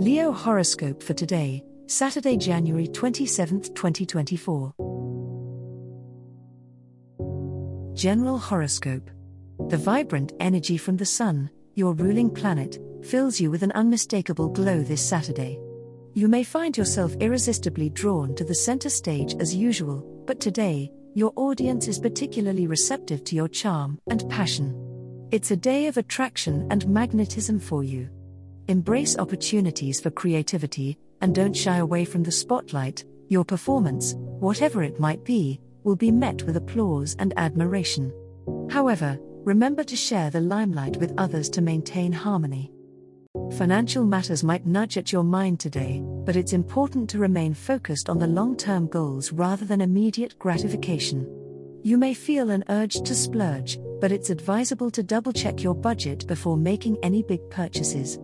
Leo horoscope for today, Saturday, January 27, 2024. General horoscope. The vibrant energy from the sun, your ruling planet, fills you with an unmistakable glow this Saturday. You may find yourself irresistibly drawn to the center stage as usual, but today, your audience is particularly receptive to your charm and passion. It's a day of attraction and magnetism for you. Embrace opportunities for creativity, and don't shy away from the spotlight. Your performance, whatever it might be, will be met with applause and admiration. However, remember to share the limelight with others to maintain harmony. Financial matters might nudge at your mind today, but it's important to remain focused on the long term goals rather than immediate gratification. You may feel an urge to splurge, but it's advisable to double check your budget before making any big purchases.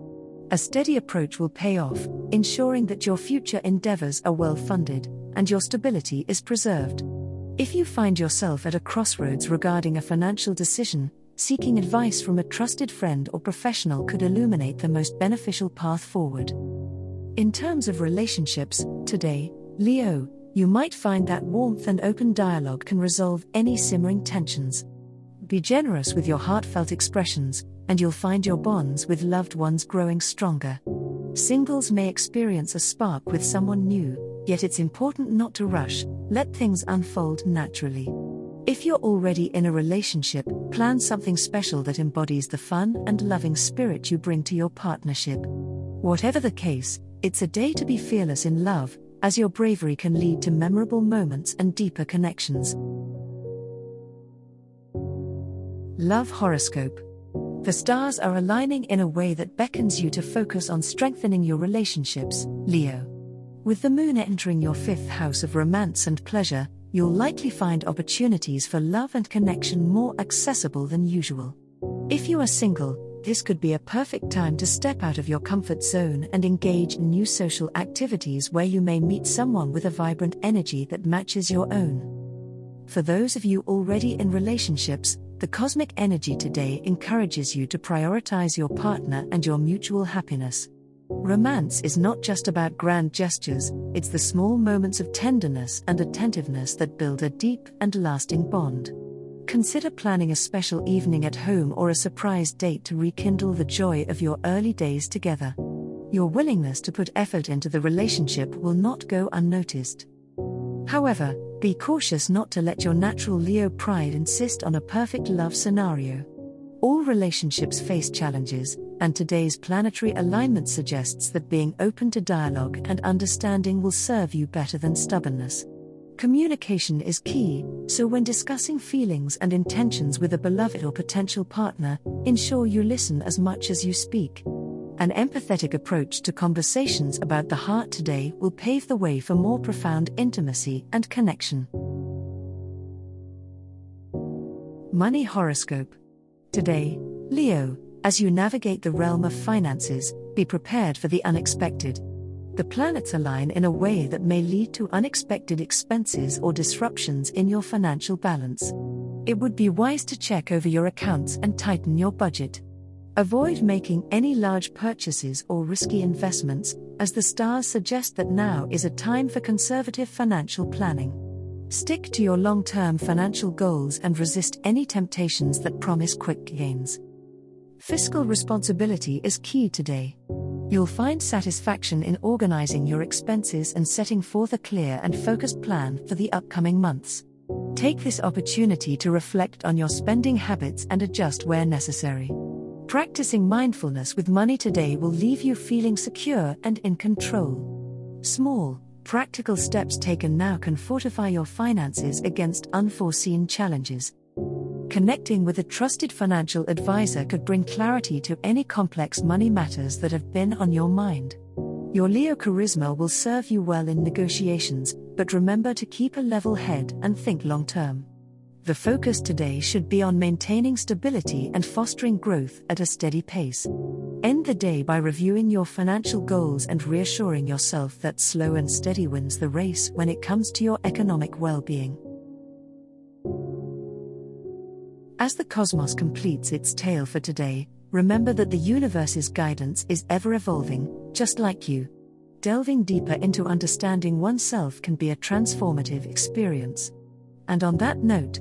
A steady approach will pay off, ensuring that your future endeavors are well funded and your stability is preserved. If you find yourself at a crossroads regarding a financial decision, seeking advice from a trusted friend or professional could illuminate the most beneficial path forward. In terms of relationships, today, Leo, you might find that warmth and open dialogue can resolve any simmering tensions. Be generous with your heartfelt expressions, and you'll find your bonds with loved ones growing stronger. Singles may experience a spark with someone new, yet it's important not to rush, let things unfold naturally. If you're already in a relationship, plan something special that embodies the fun and loving spirit you bring to your partnership. Whatever the case, it's a day to be fearless in love, as your bravery can lead to memorable moments and deeper connections. Love Horoscope the stars are aligning in a way that beckons you to focus on strengthening your relationships, Leo. With the moon entering your fifth house of romance and pleasure, you'll likely find opportunities for love and connection more accessible than usual. If you are single, this could be a perfect time to step out of your comfort zone and engage in new social activities where you may meet someone with a vibrant energy that matches your own. For those of you already in relationships, the cosmic energy today encourages you to prioritize your partner and your mutual happiness. Romance is not just about grand gestures, it's the small moments of tenderness and attentiveness that build a deep and lasting bond. Consider planning a special evening at home or a surprise date to rekindle the joy of your early days together. Your willingness to put effort into the relationship will not go unnoticed. However, be cautious not to let your natural Leo pride insist on a perfect love scenario. All relationships face challenges, and today's planetary alignment suggests that being open to dialogue and understanding will serve you better than stubbornness. Communication is key, so when discussing feelings and intentions with a beloved or potential partner, ensure you listen as much as you speak. An empathetic approach to conversations about the heart today will pave the way for more profound intimacy and connection. Money Horoscope Today, Leo, as you navigate the realm of finances, be prepared for the unexpected. The planets align in a way that may lead to unexpected expenses or disruptions in your financial balance. It would be wise to check over your accounts and tighten your budget. Avoid making any large purchases or risky investments, as the stars suggest that now is a time for conservative financial planning. Stick to your long term financial goals and resist any temptations that promise quick gains. Fiscal responsibility is key today. You'll find satisfaction in organizing your expenses and setting forth a clear and focused plan for the upcoming months. Take this opportunity to reflect on your spending habits and adjust where necessary. Practicing mindfulness with money today will leave you feeling secure and in control. Small, practical steps taken now can fortify your finances against unforeseen challenges. Connecting with a trusted financial advisor could bring clarity to any complex money matters that have been on your mind. Your Leo charisma will serve you well in negotiations, but remember to keep a level head and think long term. The focus today should be on maintaining stability and fostering growth at a steady pace. End the day by reviewing your financial goals and reassuring yourself that slow and steady wins the race when it comes to your economic well being. As the cosmos completes its tale for today, remember that the universe's guidance is ever evolving, just like you. Delving deeper into understanding oneself can be a transformative experience. And on that note,